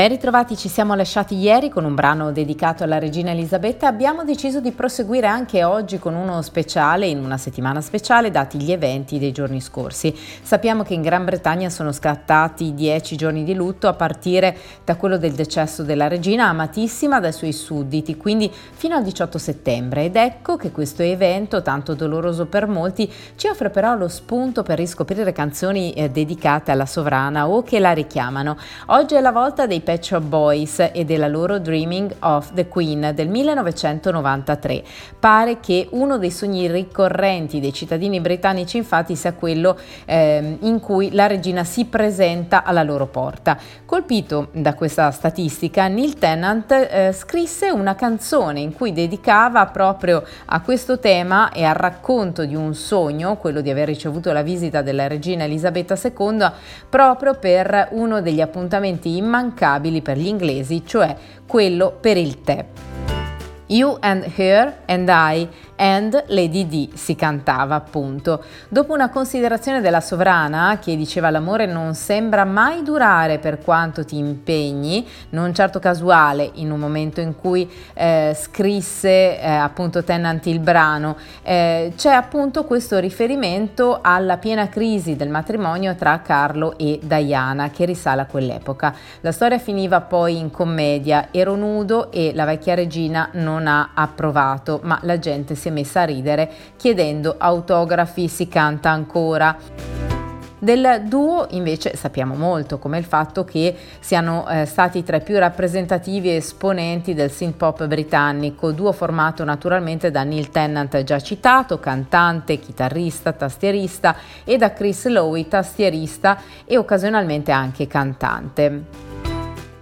Ben ritrovati, ci siamo lasciati ieri con un brano dedicato alla regina Elisabetta. Abbiamo deciso di proseguire anche oggi con uno speciale, in una settimana speciale, dati gli eventi dei giorni scorsi. Sappiamo che in Gran Bretagna sono scattati dieci giorni di lutto a partire da quello del decesso della regina, amatissima dai suoi sudditi, quindi fino al 18 settembre. Ed ecco che questo evento, tanto doloroso per molti, ci offre però lo spunto per riscoprire canzoni eh, dedicate alla sovrana o che la richiamano. Oggi è la volta dei Pet Shop Boys e della loro Dreaming of the Queen del 1993. Pare che uno dei sogni ricorrenti dei cittadini britannici infatti sia quello eh, in cui la regina si presenta alla loro porta. Colpito da questa statistica, Neil Tennant eh, scrisse una canzone in cui dedicava proprio a questo tema e al racconto di un sogno, quello di aver ricevuto la visita della regina Elisabetta II, proprio per uno degli appuntamenti immancabili per gli inglesi, cioè quello per il tè. You and Her and I and Lady D si cantava appunto. Dopo una considerazione della sovrana che diceva l'amore non sembra mai durare per quanto ti impegni, non certo casuale in un momento in cui eh, scrisse eh, appunto Tennant il brano, eh, c'è appunto questo riferimento alla piena crisi del matrimonio tra Carlo e Diana che risale a quell'epoca. La storia finiva poi in commedia, ero nudo e la vecchia regina non ha approvato, ma la gente si è messa a ridere chiedendo autografi, si canta ancora. Del duo invece sappiamo molto, come il fatto che siano eh, stati tra i più rappresentativi esponenti del synth pop britannico, duo formato naturalmente da Neil Tennant già citato, cantante, chitarrista, tastierista, e da Chris Lowe, tastierista e occasionalmente anche cantante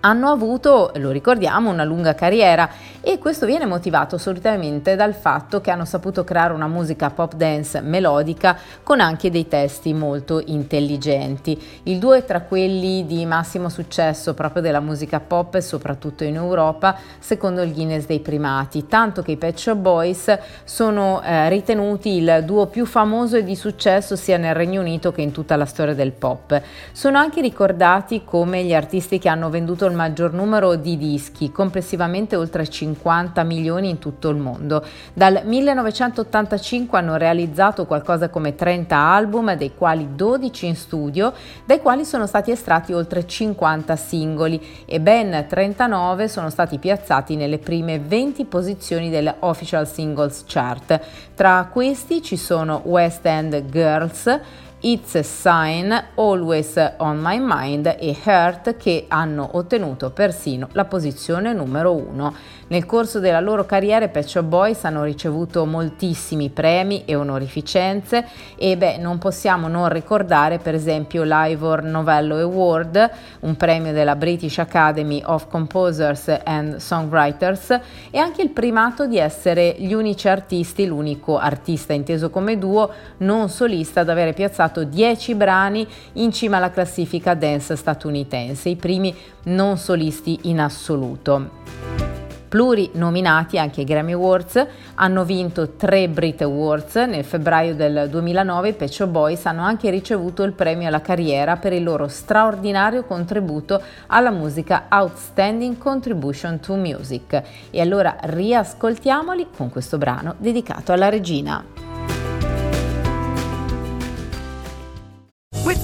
hanno avuto, lo ricordiamo, una lunga carriera e questo viene motivato solitamente dal fatto che hanno saputo creare una musica pop dance melodica con anche dei testi molto intelligenti. Il duo è tra quelli di massimo successo proprio della musica pop soprattutto in Europa, secondo il Guinness dei primati, tanto che i Pet Shop Boys sono eh, ritenuti il duo più famoso e di successo sia nel Regno Unito che in tutta la storia del pop. Sono anche ricordati come gli artisti che hanno venduto il maggior numero di dischi, complessivamente oltre 50 milioni in tutto il mondo. Dal 1985 hanno realizzato qualcosa come 30 album, dei quali 12 in studio, dai quali sono stati estratti oltre 50 singoli e ben 39 sono stati piazzati nelle prime 20 posizioni delle Official Singles Chart. Tra questi ci sono West End Girls, It's a Sign, Always on My Mind e Hurt che hanno ottenuto persino la posizione numero uno. Nel corso della loro carriera i Pet Boys hanno ricevuto moltissimi premi e onorificenze e beh, non possiamo non ricordare per esempio l'Ivor Novello Award, un premio della British Academy of Composers and Songwriters e anche il primato di essere gli unici artisti, l'unico artista inteso come duo non solista ad avere piazzato 10 brani in cima alla classifica dance statunitense, i primi non solisti in assoluto plurinominati anche ai Grammy Awards, hanno vinto tre Brit Awards, nel febbraio del 2009 i Pet Shop Boys hanno anche ricevuto il premio alla carriera per il loro straordinario contributo alla musica Outstanding Contribution to Music. E allora riascoltiamoli con questo brano dedicato alla regina.